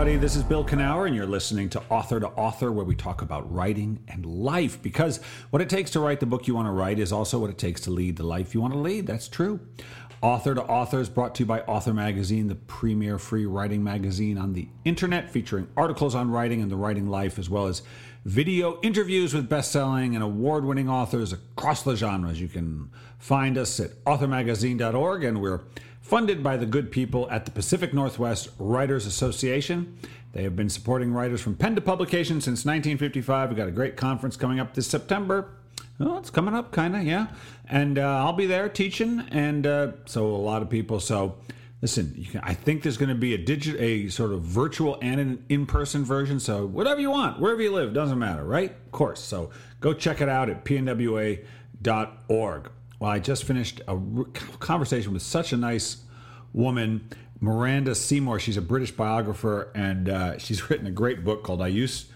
everybody. This is Bill Kenower, and you're listening to Author to Author, where we talk about writing and life. Because what it takes to write the book you want to write is also what it takes to lead the life you want to lead. That's true. Author to Author is brought to you by Author Magazine, the premier free writing magazine on the internet, featuring articles on writing and the writing life, as well as video interviews with best selling and award winning authors across the genres. You can find us at authormagazine.org, and we're funded by the good people at the Pacific Northwest Writers Association. They have been supporting writers from pen to publication since 1955. We've got a great conference coming up this September. Oh, it's coming up, kind of, yeah. And uh, I'll be there teaching, and uh, so a lot of people. So, listen, can, I think there's going to be a digital, a sort of virtual and an in-person version. So, whatever you want, wherever you live, doesn't matter, right? Of course. So, go check it out at pnwa.org. Well, I just finished a conversation with such a nice woman, Miranda Seymour. She's a British biographer, and uh, she's written a great book called "I Used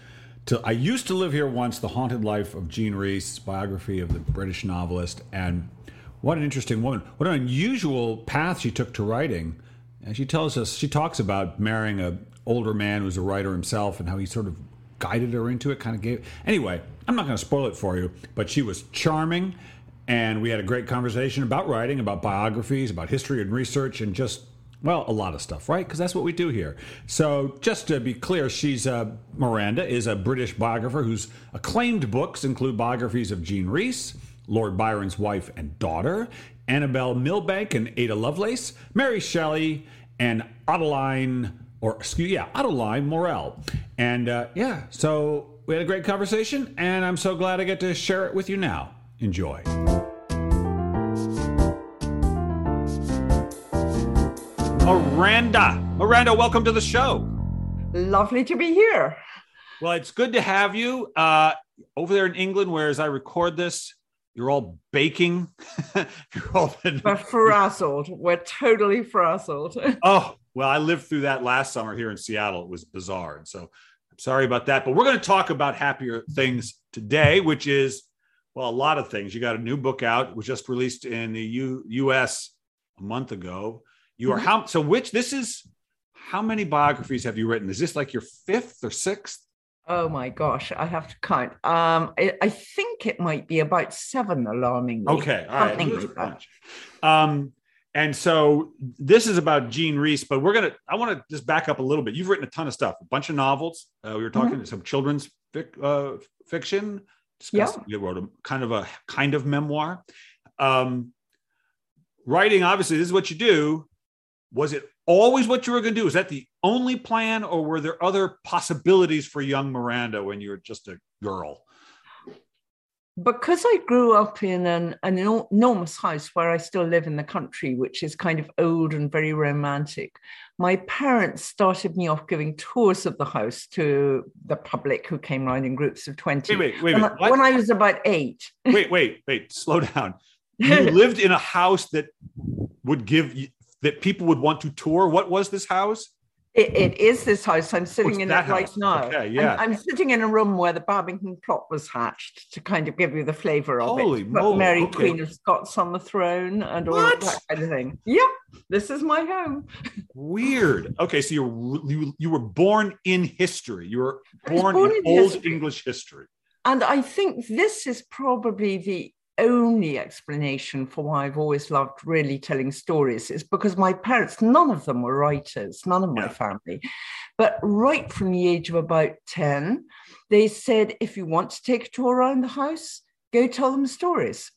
to I Used to Live Here Once: The Haunted Life of Jean Rhys," biography of the British novelist. And what an interesting woman! What an unusual path she took to writing. And she tells us she talks about marrying a older man who's a writer himself, and how he sort of guided her into it. Kind of gave. Anyway, I'm not going to spoil it for you, but she was charming and we had a great conversation about writing, about biographies, about history and research, and just, well, a lot of stuff, right? Because that's what we do here. So, just to be clear, she's uh, Miranda is a British biographer whose acclaimed books include biographies of Jean Rhys, Lord Byron's wife and daughter, Annabel Milbanke and Ada Lovelace, Mary Shelley, and Adeline, or excuse yeah, Adeline Morrell. And uh, yeah, so we had a great conversation, and I'm so glad I get to share it with you now. Enjoy. Miranda. Miranda, welcome to the show. Lovely to be here. Well, it's good to have you uh, over there in England, where as I record this, you're all baking. you're all been... We're frazzled. We're totally frazzled. oh, well, I lived through that last summer here in Seattle. It was bizarre. And so I'm sorry about that. But we're going to talk about happier things today, which is, well, a lot of things. You got a new book out, was just released in the U- US a month ago. You are mm-hmm. how so which this is how many biographies have you written? Is this like your fifth or sixth? Oh my gosh, I have to count. Um, I, I think it might be about seven, alarmingly. Okay, all right. Um, and so this is about Jean Rhys, but we're gonna. I want to just back up a little bit. You've written a ton of stuff, a bunch of novels. Uh, we were talking mm-hmm. some children's fic, uh, fiction. Yeah, you wrote a kind of a kind of memoir. Um, writing, obviously, this is what you do was it always what you were going to do? Was that the only plan, or were there other possibilities for young Miranda when you were just a girl? Because I grew up in an, an enormous house where I still live in the country, which is kind of old and very romantic, my parents started me off giving tours of the house to the public who came around in groups of 20. Wait, wait, wait. When, I, when I was about eight. wait, wait, wait, slow down. You lived in a house that would give that people would want to tour. What was this house? It, it is this house. I'm oh, sitting in it house? right now. Okay, yeah. I'm, I'm, sitting in a room where the Babington plot was hatched to kind of give you the flavor of Holy it. Moly, Mary okay. Queen of Scots on the throne and all that kind of thing. Yep, this is my home. Weird. Okay, so you you you were born in history. You were born, born in, in, old history. English history. And I think this is probably the only explanation for why I've always loved really telling stories is because my parents, none of them were writers, none of my family. But right from the age of about 10, they said, if you want to take a tour around the house, go tell them stories.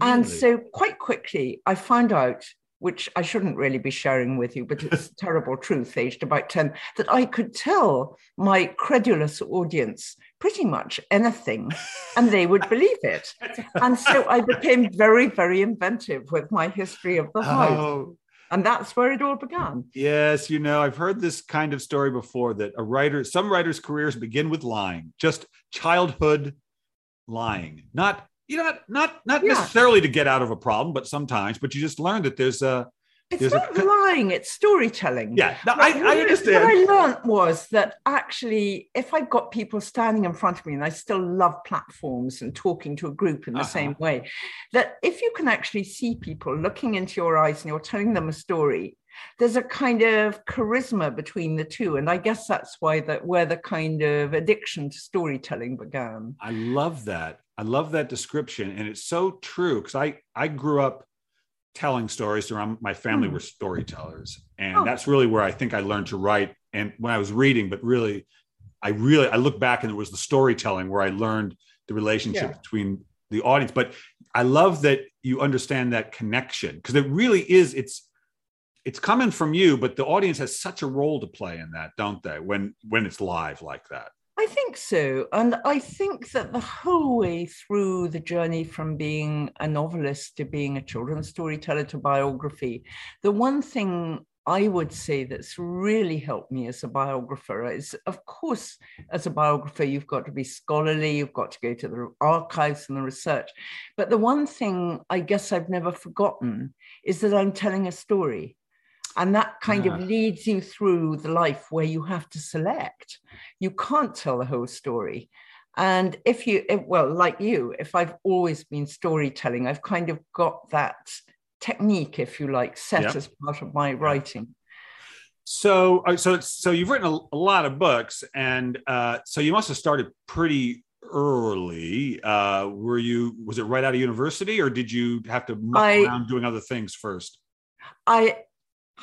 Really? And so quite quickly, I found out which I shouldn't really be sharing with you, but it's terrible truth, aged about 10, that I could tell my credulous audience pretty much anything and they would believe it. And so I became very, very inventive with my history of the house. Oh. And that's where it all began. Yes, you know, I've heard this kind of story before that a writer, some writers' careers begin with lying, just childhood lying, not you know, not not yeah. necessarily to get out of a problem, but sometimes. But you just learn that there's a. It's there's not a, lying; it's storytelling. Yeah, no, I, I understand. What I learned was that actually, if I've got people standing in front of me, and I still love platforms and talking to a group in the uh-huh. same way, that if you can actually see people looking into your eyes and you're telling them a story, there's a kind of charisma between the two and i guess that's why that where the kind of addiction to storytelling began i love that i love that description and it's so true because i i grew up telling stories around my family hmm. were storytellers and oh. that's really where i think i learned to write and when i was reading but really i really i look back and it was the storytelling where i learned the relationship yeah. between the audience but i love that you understand that connection because it really is it's it's coming from you, but the audience has such a role to play in that, don't they? When when it's live like that. I think so. And I think that the whole way through the journey from being a novelist to being a children's storyteller to biography, the one thing I would say that's really helped me as a biographer is, of course, as a biographer, you've got to be scholarly, you've got to go to the archives and the research. But the one thing I guess I've never forgotten is that I'm telling a story. And that kind yeah. of leads you through the life where you have to select. You can't tell the whole story. And if you, if, well, like you, if I've always been storytelling, I've kind of got that technique, if you like, set yep. as part of my writing. So, uh, so, so you've written a, a lot of books, and uh, so you must have started pretty early. Uh, were you? Was it right out of university, or did you have to muck I, around doing other things first? I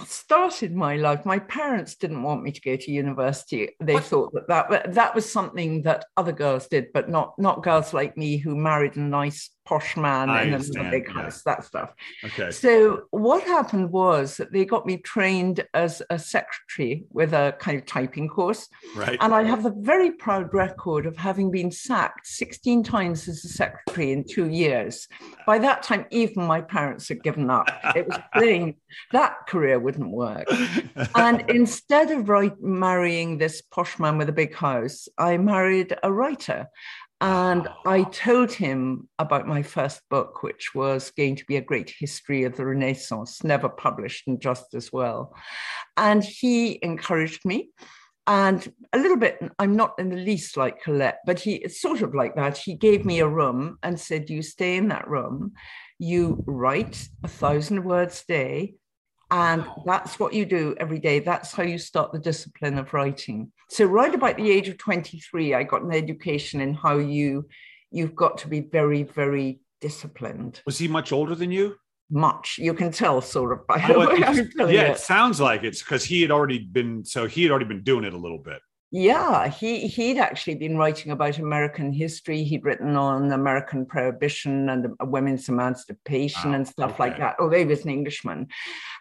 started my life my parents didn't want me to go to university they what? thought that that that was something that other girls did but not not girls like me who married a nice posh man I in a big yeah. house, that stuff. Okay. So what happened was that they got me trained as a secretary with a kind of typing course. Right. And I have the very proud record of having been sacked 16 times as a secretary in two years. By that time, even my parents had given up. It was plain that career wouldn't work. and instead of right, marrying this posh man with a big house, I married a writer. And I told him about my first book, which was going to be a great history of the Renaissance, never published and just as well. And he encouraged me. And a little bit, I'm not in the least like Colette, but he it's sort of like that. He gave me a mm-hmm. room and said, You stay in that room, you write a thousand words a day, and that's what you do every day. That's how you start the discipline of writing. So, right about the age of 23, I got an education in how you you've got to be very, very disciplined. Was he much older than you? Much. You can tell sort of by oh, the way Yeah, it. it sounds like it's because he had already been so he had already been doing it a little bit. Yeah, he he'd actually been writing about American history. He'd written on American prohibition and women's emancipation wow, and stuff okay. like that. Although he was an Englishman,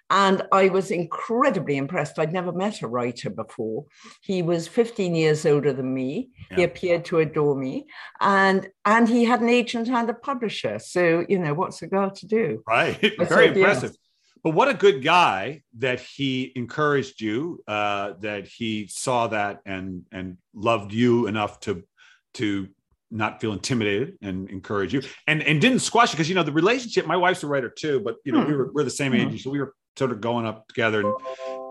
and I was incredibly impressed. I'd never met a writer before. He was 15 years older than me. Yeah. He appeared to adore me, and and he had an agent and a publisher. So you know, what's a girl to do? Right, very impressive. Yes. But what a good guy that he encouraged you, uh, that he saw that and and loved you enough to to not feel intimidated and encourage you and and didn't squash it because you know the relationship my wife's a writer too but you know hmm. we were we're the same age hmm. so we were sort of going up together and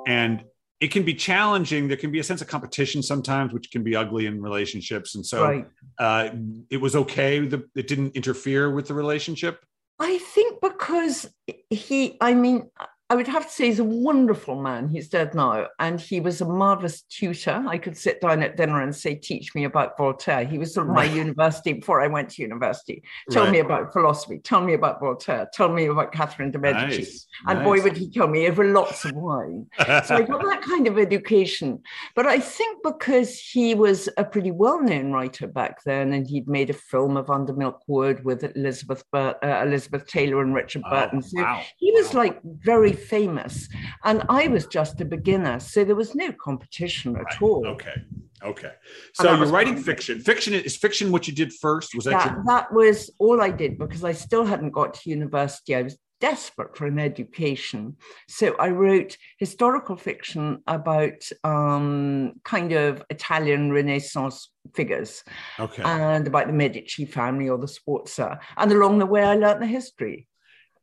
and it can be challenging there can be a sense of competition sometimes which can be ugly in relationships and so right. uh, it was okay the, it didn't interfere with the relationship I think because he, I mean, I would have to say he's a wonderful man. He's dead now. And he was a marvelous tutor. I could sit down at dinner and say, teach me about Voltaire. He was sort of my university before I went to university. Tell right. me about philosophy. Tell me about Voltaire. Tell me about Catherine de Medici. Nice. And nice. boy, would he tell me over lots of wine. so I got that kind of education. But I think because he was a pretty well-known writer back then, and he'd made a film of Under Milk Wood with Elizabeth Bur- uh, Elizabeth Taylor and Richard oh, Burton. So wow. he was wow. like very famous. And I was just a beginner. So there was no competition at right. all. Okay. Okay. So you're writing fun. fiction. Fiction is fiction what you did first? Was that that, your- that was all I did because I still hadn't got to university. I was desperate for an education. So I wrote historical fiction about um, kind of Italian Renaissance figures okay. and about the Medici family or the Sforza. And along the way, I learned the history.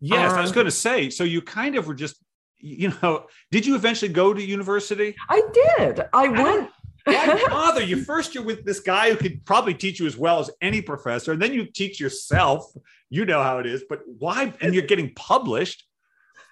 Yes, um, I was going to say. So you kind of were just, you know, did you eventually go to university? I did. I went. Why bother? You first you're with this guy who could probably teach you as well as any professor, and then you teach yourself. You know how it is, but why? And you're getting published.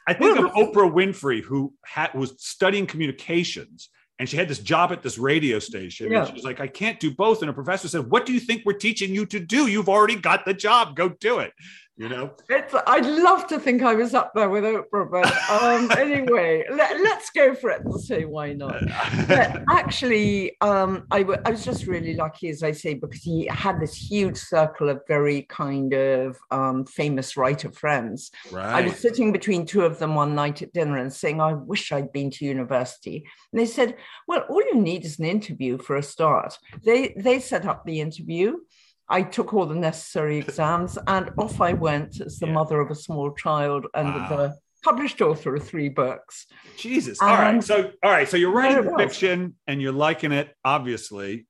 I think of Oprah Winfrey, who had, was studying communications and she had this job at this radio station. Yeah. And she was like, I can't do both. And a professor said, What do you think we're teaching you to do? You've already got the job. Go do it you know? It's, i'd love to think i was up there with oprah but um, anyway let, us go for it and see why not. But actually um, I, w- I was just really lucky as i say because he had this huge circle of very kind of um, famous writer friends. Right. i was sitting between two of them one night at dinner and saying i wish i'd been to university. And they said well all you need is an interview for a start. They they set up the interview I took all the necessary exams and off I went as the yeah. mother of a small child and wow. the published author of three books. Jesus. And all right. So all right. So you're writing fiction and you're liking it, obviously.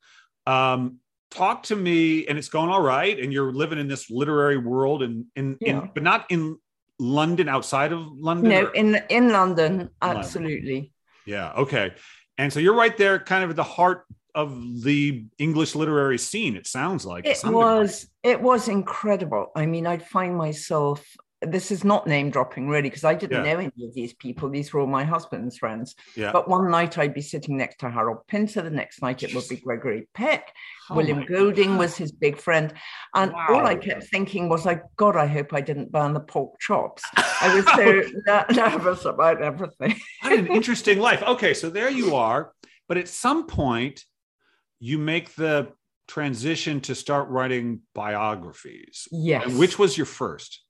Um, talk to me, and it's going all right, and you're living in this literary world and in, in, yeah. but not in London, outside of London. No, or? in in London, absolutely. London. Yeah. Okay. And so you're right there, kind of at the heart of the English literary scene. It sounds like it was. It was incredible. I mean, I'd find myself. This is not name dropping, really, because I didn't yeah. know any of these people. These were all my husband's friends. Yeah. But one night I'd be sitting next to Harold Pinter. The next night it would be Gregory Peck. Oh William Golding God. was his big friend. And wow. all I kept thinking was, like, God, I hope I didn't burn the pork chops. I was so nervous about everything. what an interesting life. Okay, so there you are. But at some point, you make the transition to start writing biographies. Yes. And which was your first?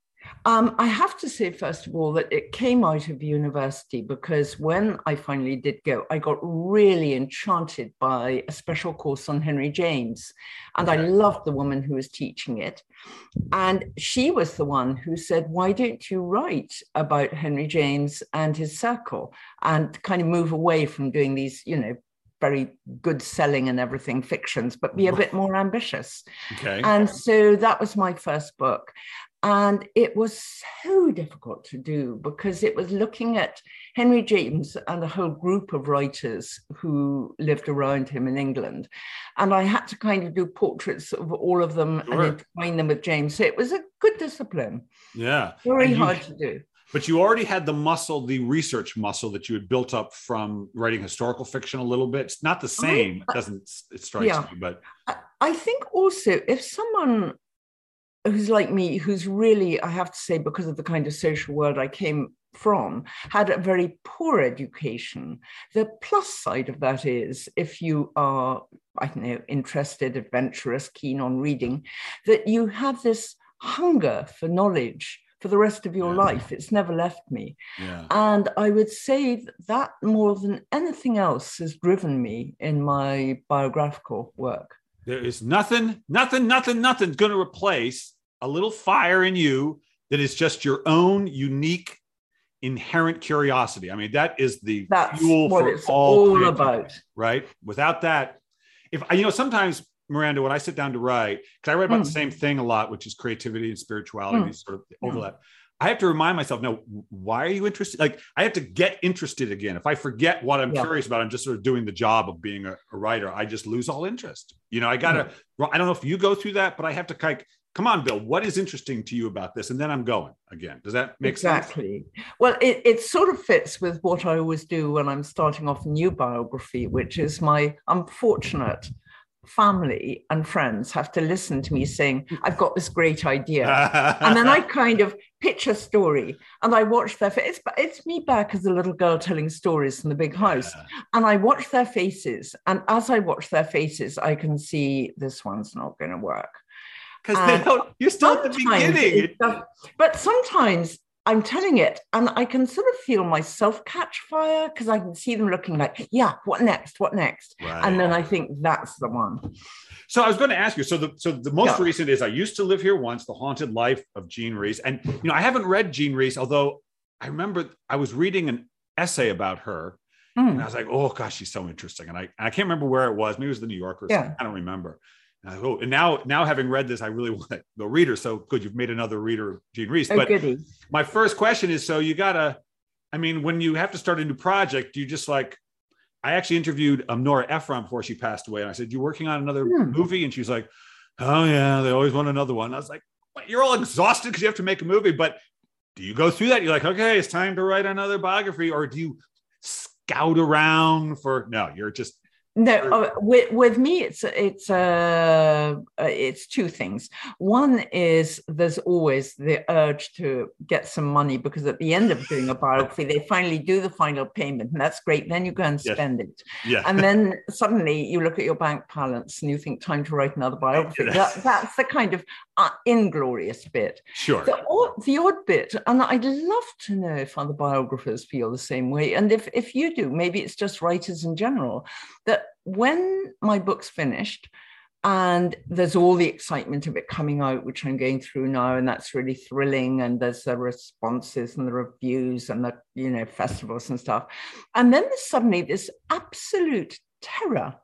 Um, I have to say, first of all, that it came out of university because when I finally did go, I got really enchanted by a special course on Henry James. And. I loved the woman who was teaching it. And she was the one who said, Why don't you write about Henry James and his circle and kind of move away from doing these, you know, very good selling and everything fictions, but be a bit more ambitious. Okay. And so that was my first book. And it was so difficult to do because it was looking at Henry James and a whole group of writers who lived around him in England. And I had to kind of do portraits of all of them sure. and entwine them with James. So it was a good discipline. Yeah. Very you, hard to do but you already had the muscle, the research muscle that you had built up from writing historical fiction a little bit. It's not the same. I, it doesn't it strikes yeah. me, but I think also if someone who's like me, who's really, I have to say, because of the kind of social world I came from, had a very poor education. The plus side of that is if you are, I don't know, interested, adventurous, keen on reading, that you have this hunger for knowledge for the rest of your yeah. life. It's never left me. Yeah. And I would say that more than anything else has driven me in my biographical work. There is nothing, nothing, nothing, nothing's going to replace a little fire in you that is just your own unique inherent curiosity. I mean, that is the That's fuel what for it's all, all about. Right. Without that, if you know, sometimes Miranda, when I sit down to write, because I write about mm. the same thing a lot, which is creativity and spirituality, mm. sort of overlap. I have to remind myself, no, why are you interested? Like, I have to get interested again. If I forget what I'm yeah. curious about, I'm just sort of doing the job of being a, a writer. I just lose all interest. You know, I gotta. Mm. I don't know if you go through that, but I have to. Of, Come on, Bill. What is interesting to you about this? And then I'm going again. Does that make exactly. sense? Exactly. Well, it, it sort of fits with what I always do when I'm starting off a new biography, which is my unfortunate family and friends have to listen to me saying, I've got this great idea. and then I kind of pitch a story and I watch their faces. It's, it's me back as a little girl telling stories in the big house. And I watch their faces. And as I watch their faces, I can see this one's not going to work. Because you're still at the beginning. but sometimes I'm telling it, and I can sort of feel myself catch fire because I can see them looking like, yeah, what next? What next? Right. And then I think that's the one. So I was going to ask you. So the so the most yeah. recent is I used to live here once, the haunted life of Jean Rhys, and you know I haven't read Jean Rhys, although I remember I was reading an essay about her, mm. and I was like, oh gosh, she's so interesting, and I I can't remember where it was. Maybe it was the New Yorker. Yeah. I don't remember. And, oh, and now, now having read this, I really want to go reader. So good, you've made another reader Jean Rhys. Oh, but goody. my first question is: so you gotta, I mean, when you have to start a new project, you just like, I actually interviewed um, Nora Ephron before she passed away, and I said, "You're working on another hmm. movie?" And she's like, "Oh yeah, they always want another one." I was like, "You're all exhausted because you have to make a movie." But do you go through that? You're like, okay, it's time to write another biography, or do you scout around for? No, you're just no, uh, with with me, it's it's uh, uh, it's two things. One is there's always the urge to get some money because at the end of doing a biography, they finally do the final payment, and that's great. Then you go and spend yes. it, yeah. and then suddenly you look at your bank balance and you think, time to write another biography. that, that's the kind of uh, inglorious bit. Sure. The odd, the odd bit, and I'd love to know if other biographers feel the same way, and if if you do, maybe it's just writers in general that when my book's finished and there's all the excitement of it coming out which i'm going through now and that's really thrilling and there's the responses and the reviews and the you know festivals and stuff and then there's suddenly this absolute terror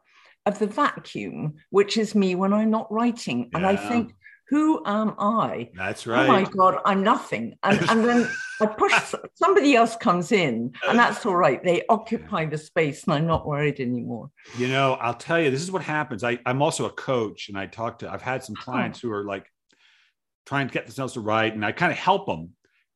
of the vacuum which is me when i'm not writing and i think who am I? That's right. Oh my God, I'm nothing. And, and then I push, somebody else comes in, and uh, that's all right. They occupy the space, and I'm not worried anymore. You know, I'll tell you, this is what happens. I, I'm also a coach, and I talk to, I've had some oh. clients oh. who are like trying to get themselves to write, and I kind of help them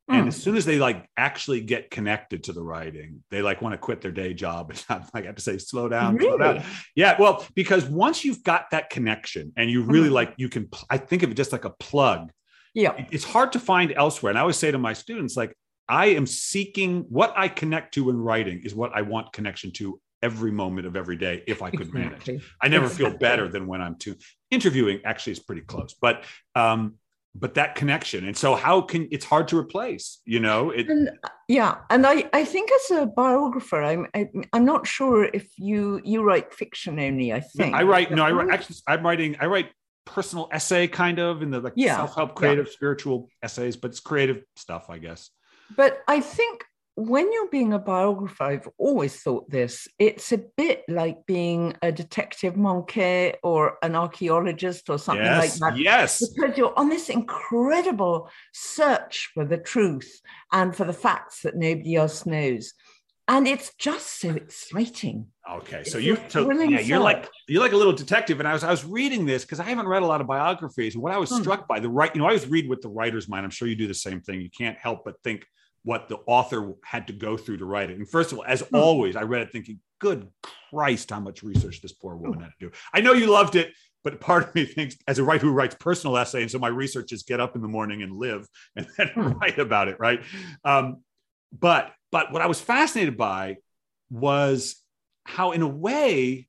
and mm. as soon as they like actually get connected to the writing, they like want to quit their day job. And I'm like, I have to say, slow down, really? slow down. Yeah. Well, because once you've got that connection and you really mm. like, you can, I think of it just like a plug. Yeah. It's hard to find elsewhere. And I always say to my students, like, I am seeking what I connect to in writing is what I want connection to every moment of every day if I could manage. I never exactly. feel better than when I'm too interviewing actually is pretty close. But um but that connection. And so how can it's hard to replace you know it, and, yeah and i i think as a biographer i'm I, am i am not sure if you you write fiction only i think. I write no i write actually i'm writing i write personal essay kind of in the like yeah, self-help creative yeah. spiritual essays but it's creative stuff i guess. But i think when you're being a biographer, I've always thought this, it's a bit like being a detective monkey or an archaeologist or something yes, like that. Yes. Because you're on this incredible search for the truth and for the facts that nobody else knows. And it's just so exciting. Okay, so you so yeah, you're like you're like a little detective, and I was I was reading this because I haven't read a lot of biographies, and what I was hmm. struck by the right, you know, I always read with the writer's mind. I'm sure you do the same thing. You can't help but think what the author had to go through to write it. And first of all, as hmm. always, I read it thinking, good Christ, how much research this poor woman had to do. I know you loved it, but part of me thinks, as a writer who writes personal essay, and so my research is get up in the morning and live and then hmm. write about it, right? Um, but but what I was fascinated by was how, in a way,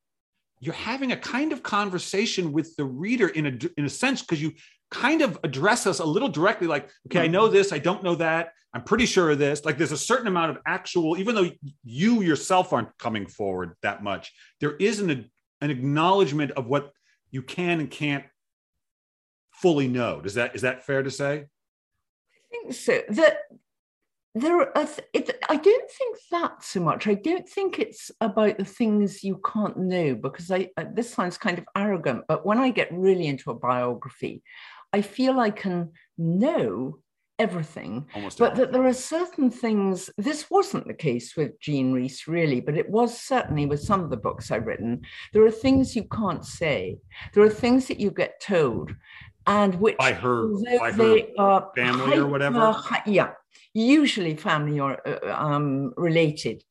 you're having a kind of conversation with the reader in a in a sense because you kind of address us a little directly like okay i know this i don't know that i'm pretty sure of this. Like there's a certain amount of actual even though you yourself aren't coming forward that much there is an, an acknowledgement of what you can and can't fully know. Does that is that fair to say? I think so. That there are uh, it, i don't think that so much. I don't think it's about the things you can't know because i uh, this sounds kind of arrogant but when i get really into a biography I feel I can know everything, Almost but that there are certain things. This wasn't the case with Jean Rhys, really, but it was certainly with some of the books I've written. There are things you can't say. There are things that you get told, and which by her, by her are family hyper, or whatever. Yeah, usually family or uh, um, related,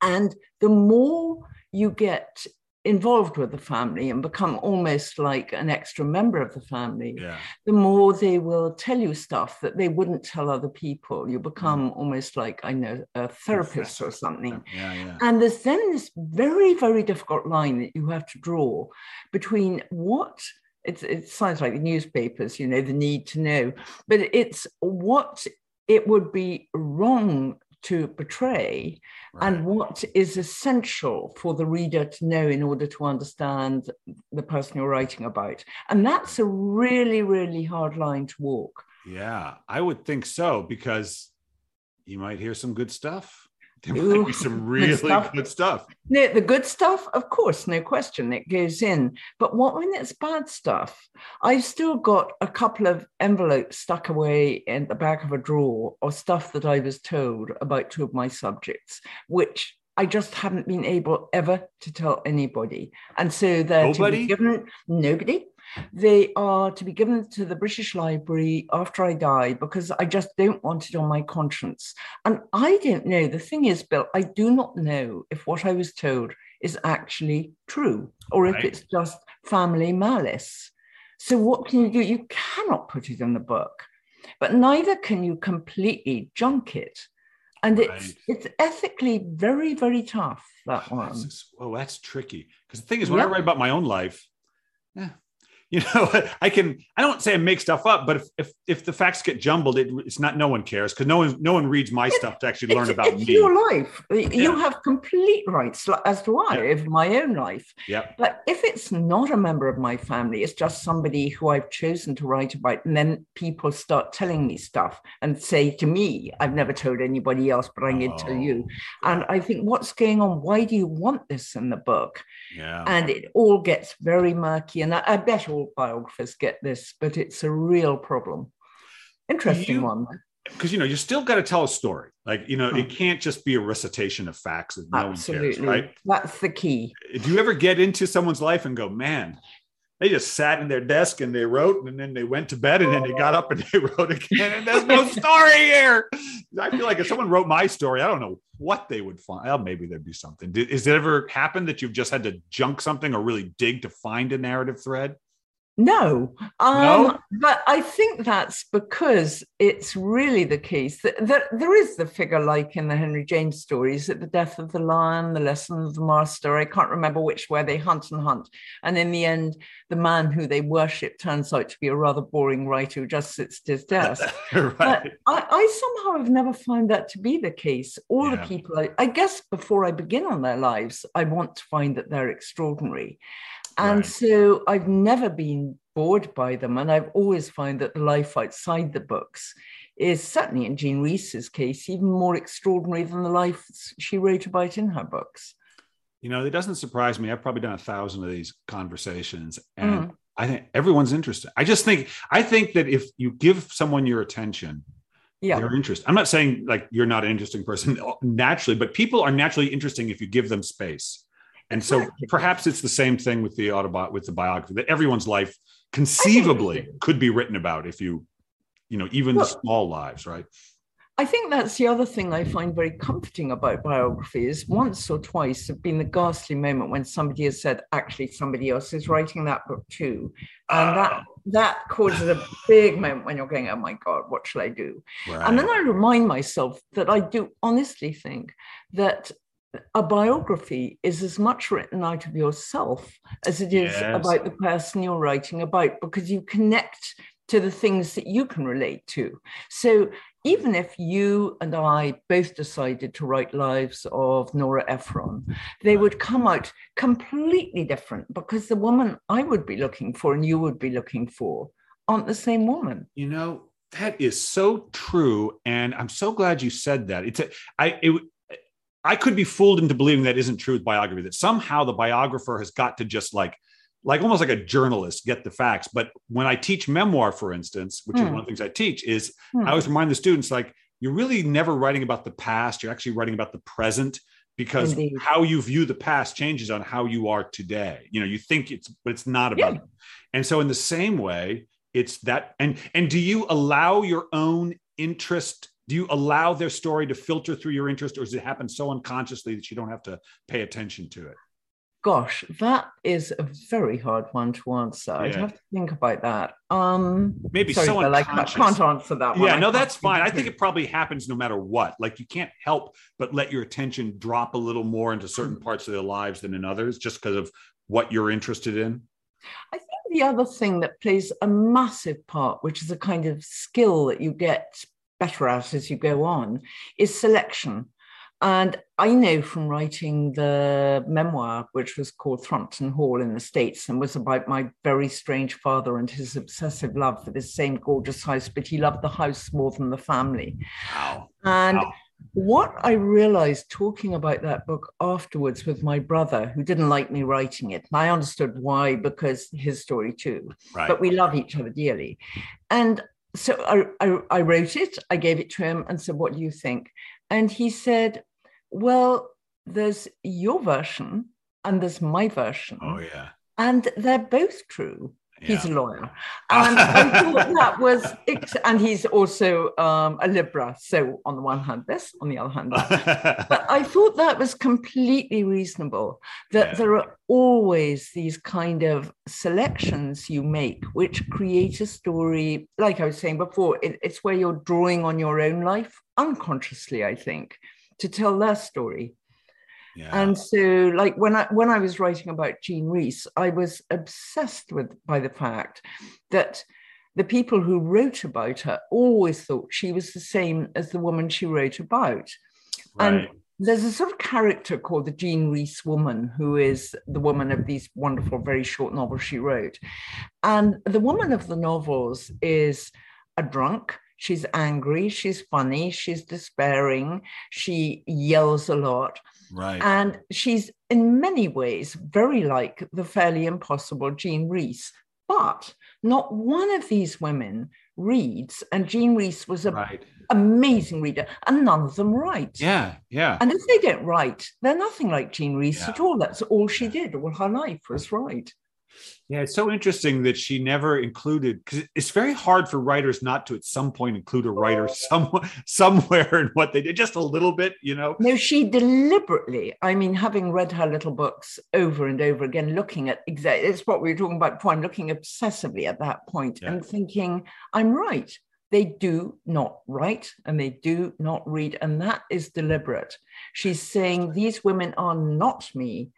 and the more you get involved with the family and become almost like an extra member of the family, yeah. the more they will tell you stuff that they wouldn't tell other people. You become mm. almost like, I know, a therapist or something. Yeah, yeah. And there's then this very, very difficult line that you have to draw between what it's, it sounds like the newspapers, you know, the need to know, but it's what it would be wrong to portray right. and what is essential for the reader to know in order to understand the person you're writing about. And that's a really, really hard line to walk. Yeah, I would think so because you might hear some good stuff there might be some really good stuff. good stuff. No, the good stuff, of course, no question, it goes in. But what when it's bad stuff? I've still got a couple of envelopes stuck away in the back of a drawer of stuff that I was told about two of my subjects, which I just haven't been able ever to tell anybody. And so they're nobody? given nobody. They are to be given to the British Library after I die because I just don't want it on my conscience. And I don't know. The thing is, Bill, I do not know if what I was told is actually true or right. if it's just family malice. So, what can you do? You cannot put it in the book, but neither can you completely junk it. And it's right. it's ethically very, very tough, that one. That's well, that's tricky. Because the thing is, when yep. I write about my own life, yeah, you know i can i don't say i make stuff up but if if, if the facts get jumbled it, it's not no one cares because no one no one reads my stuff to actually learn about it's me. your life. You have complete rights as do i yeah. of my own life. Yeah. But if it's not a member of my family it's just somebody who i've chosen to write about and then people start telling me stuff and say to me i've never told anybody else but i'm going to tell you. Oh, and i think what's going on? Why do you want this in the book? Yeah. And it all gets very murky and i, I bet all biographers get this, but it's a real problem. Interesting you, one. Because you know, you still got to tell a story. Like you know, it hmm. can't just be a recitation of facts that no Absolutely. one cares, right? That's the key. Do you ever get into someone's life and go, man? They just sat in their desk and they wrote, and then they went to bed, and then they got up and they wrote again. And there's no story here. I feel like if someone wrote my story, I don't know what they would find. Well, maybe there'd be something. Did, is it ever happened that you've just had to junk something or really dig to find a narrative thread? No, um, no? but I think that's because it's really the case that, that, there is the figure like in the Henry James stories at the death of the lion, the lesson of the master. I can't remember which, where they hunt and hunt. And in the end, the man who they worship turns out to be a rather boring writer who just sits at his desk. right. But I, I, somehow have never found that to be the case. All yeah. the people, I, I guess, before I begin on their lives, I want to find that they're extraordinary. And right. so I've never been bored by them. And I've always found that the life outside the books is certainly in Jean Rhys's case, even more extraordinary than the life she wrote about in her books. You know, it doesn't surprise me. I've probably done a thousand of these conversations and mm. I think everyone's interested. I just think, I think that if you give someone your attention, yeah. they're interested. I'm not saying like you're not an interesting person naturally, but people are naturally interesting if you give them space. And so perhaps it's the same thing with the autobot with the biography that everyone's life conceivably could be written about if you, you know, even well, the small lives, right? I think that's the other thing I find very comforting about biography is Once or twice have been the ghastly moment when somebody has said, actually, somebody else is writing that book too. And that oh. that causes a big moment when you're going, oh my God, what shall I do? Right. And then I remind myself that I do honestly think that a biography is as much written out of yourself as it is yes. about the person you're writing about because you connect to the things that you can relate to. So even if you and I both decided to write lives of Nora Ephron, they would come out completely different because the woman I would be looking for and you would be looking for aren't the same woman. You know, that is so true. And I'm so glad you said that. It's a, I, it, I could be fooled into believing that isn't true with biography, that somehow the biographer has got to just like, like almost like a journalist get the facts. But when I teach memoir, for instance, which hmm. is one of the things I teach, is hmm. I always remind the students like, you're really never writing about the past, you're actually writing about the present because Indeed. how you view the past changes on how you are today. You know, you think it's, but it's not about. Yeah. And so, in the same way, it's that. And and do you allow your own interest do you allow their story to filter through your interest or does it happen so unconsciously that you don't have to pay attention to it? Gosh that is a very hard one to answer. Yeah. i'd have to think about that. Um maybe sorry, so I can't answer that one. yeah no that's fine. I think it probably happens no matter what. Like you can't help but let your attention drop a little more into certain hmm. parts of their lives than in others just because of what you're interested in. I think the other thing that plays a massive part, which is a kind of skill that you get better at as you go on is selection. And I know from writing the memoir, which was called Thrumpton Hall in the States and was about my very strange father and his obsessive love for this same gorgeous house, but he loved the house more than the family. Wow. And wow. what I realized talking about that book afterwards with my brother, who didn't like me writing it, and I understood why, because his story too. Right. But we love each other dearly. And so I, I, I wrote it, I gave it to him and said, What do you think? And he said, Well, there's your version and there's my version. Oh, yeah. And they're both true. He's yeah. a lawyer. And I thought that was, and he's also um, a Libra. So, on the one hand, this, on the other hand, but I thought that was completely reasonable that yeah. there are always these kind of selections you make which create a story. Like I was saying before, it, it's where you're drawing on your own life unconsciously, I think, to tell their story. And so, like when I when I was writing about Jean Rhys, I was obsessed with by the fact that the people who wrote about her always thought she was the same as the woman she wrote about. Right. And there's a sort of character called the Jean Rhys woman, who is the woman of these wonderful, very short novels she wrote. And the woman of the novels is a drunk. She's angry, she's funny, she's despairing, she yells a lot. Right. And she's in many ways very like the fairly impossible Jean Rhys. But not one of these women reads, and Jean Rhys was an right. amazing reader, and none of them write. Yeah, yeah. And if they don't write, they're nothing like Jean Rhys yeah. at all. That's all she did all her life was write. Yeah, it's so interesting that she never included because it's very hard for writers not to at some point include a writer oh. some, somewhere in what they did, just a little bit, you know. No, she deliberately, I mean, having read her little books over and over again, looking at exactly it's what we were talking about before. I'm looking obsessively at that point yeah. and thinking, I'm right. They do not write and they do not read, and that is deliberate. She's saying these women are not me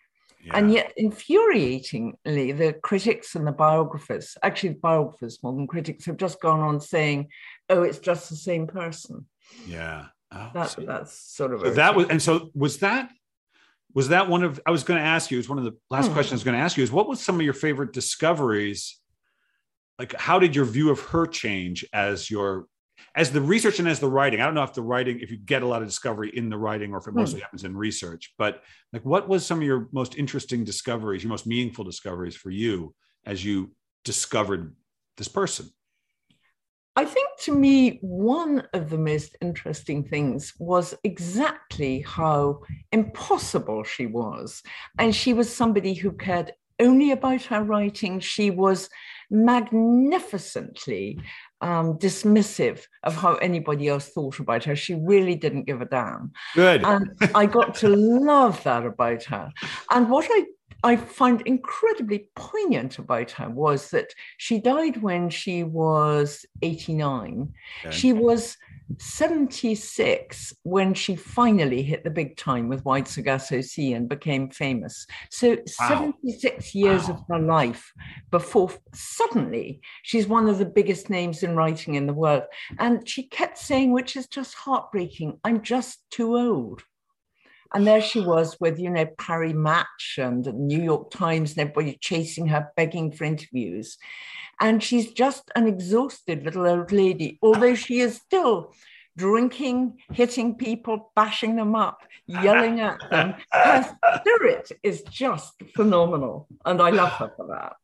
and yet, infuriatingly, the critics and the biographers, actually, the biographers more than critics, have just gone on saying, oh, it's just the same person. Yeah. Oh, that, so, that's sort of so that was, and so was that was that one of I was going to ask you, it was one of the last hmm. questions I was going to ask you is what was some of your favorite discoveries? Like, how did your view of her change as your as the research and as the writing, I don't know if the writing, if you get a lot of discovery in the writing or if it mostly hmm. happens in research, but like what was some of your most interesting discoveries, your most meaningful discoveries for you as you discovered this person? I think to me, one of the most interesting things was exactly how impossible she was. And she was somebody who cared only about her writing. She was magnificently um, dismissive of how anybody else thought about her. She really didn't give a damn. Good. And I got to love that about her. And what I I find incredibly poignant about her was that she died when she was 89. Okay. She was 76 when she finally hit the big time with Wide Sargasso Sea and became famous. So wow. 76 years wow. of her life before suddenly she's one of the biggest names in writing in the world. And she kept saying, which is just heartbreaking, I'm just too old. And there she was with, you know, Paris Match and the New York Times and everybody chasing her, begging for interviews. And she's just an exhausted little old lady, although she is still drinking, hitting people, bashing them up, yelling at them. Her spirit is just phenomenal. And I love her for that.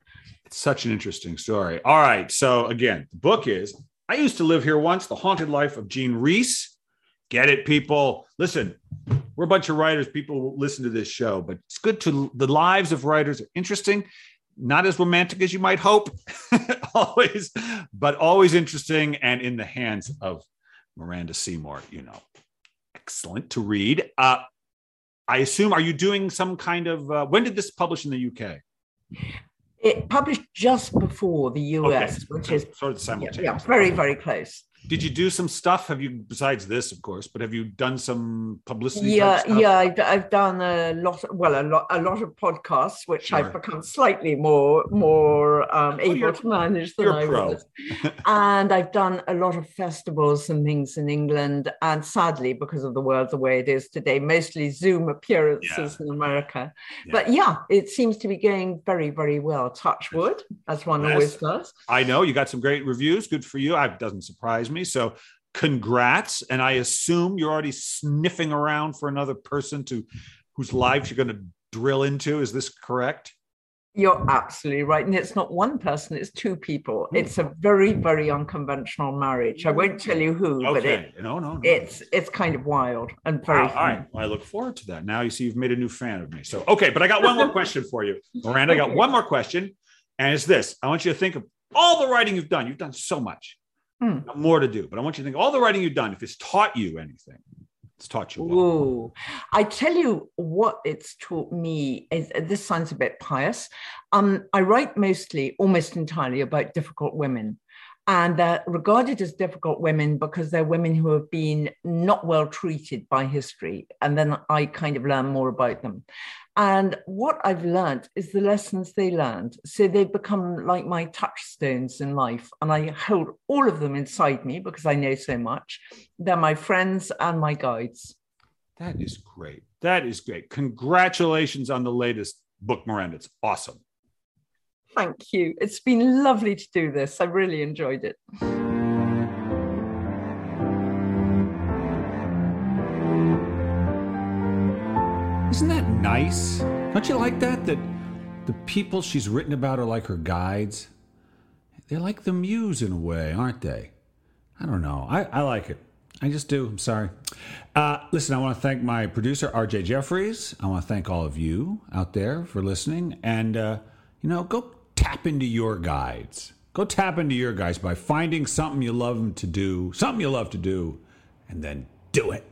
It's such an interesting story. All right. So, again, the book is I used to live here once, The Haunted Life of Jean Rhys. Get it, people. Listen, we're a bunch of writers. People listen to this show, but it's good to the lives of writers are interesting not as romantic as you might hope, always, but always interesting and in the hands of Miranda Seymour. You know, excellent to read. Uh, I assume, are you doing some kind of? Uh, when did this publish in the UK? It published just before the US, okay. which is sort of simultaneous. Yeah, very, very close did you do some stuff have you besides this of course but have you done some publicity yeah yeah I've, I've, done a lot of, well a lot a lot of podcasts which sure. i've become slightly more more um, well, able to manage than i pro. was and i've done a lot of festivals and things in england and sadly because of the world the way it is today mostly zoom appearances yeah. in america yeah. but yeah it seems to be going very very well touch wood as one yes. always does i know you got some great reviews good for you it doesn't surprise me me. So congrats. And I assume you're already sniffing around for another person to whose lives you're going to drill into. Is this correct? You're absolutely right. And it's not one person, it's two people. Hmm. It's a very, very unconventional marriage. I won't tell you who, okay. but it, no, no, no, it's it's kind of wild and very wow. All right. Well, I look forward to that. Now you see you've made a new fan of me. So okay, but I got one more question for you. Miranda, I got one more question. And it's this I want you to think of all the writing you've done. You've done so much, Hmm. more to do, but I want you to think all the writing you've done, if it's taught you anything, it's taught you. Well. Ooh, I tell you what it's taught me is this sounds a bit pious. Um, I write mostly, almost entirely, about difficult women. And they're regarded as difficult women because they're women who have been not well treated by history. And then I kind of learn more about them. And what I've learned is the lessons they learned. So they've become like my touchstones in life. And I hold all of them inside me because I know so much. They're my friends and my guides. That is great. That is great. Congratulations on the latest book, Miranda. It's awesome. Thank you. It's been lovely to do this. I really enjoyed it. Isn't that nice? Don't you like that? That the people she's written about are like her guides. They're like the muse in a way, aren't they? I don't know. I, I like it. I just do. I'm sorry. Uh, listen, I want to thank my producer, RJ Jeffries. I want to thank all of you out there for listening. And, uh, you know, go tap into your guides. Go tap into your guides by finding something you love to do, something you love to do, and then do it.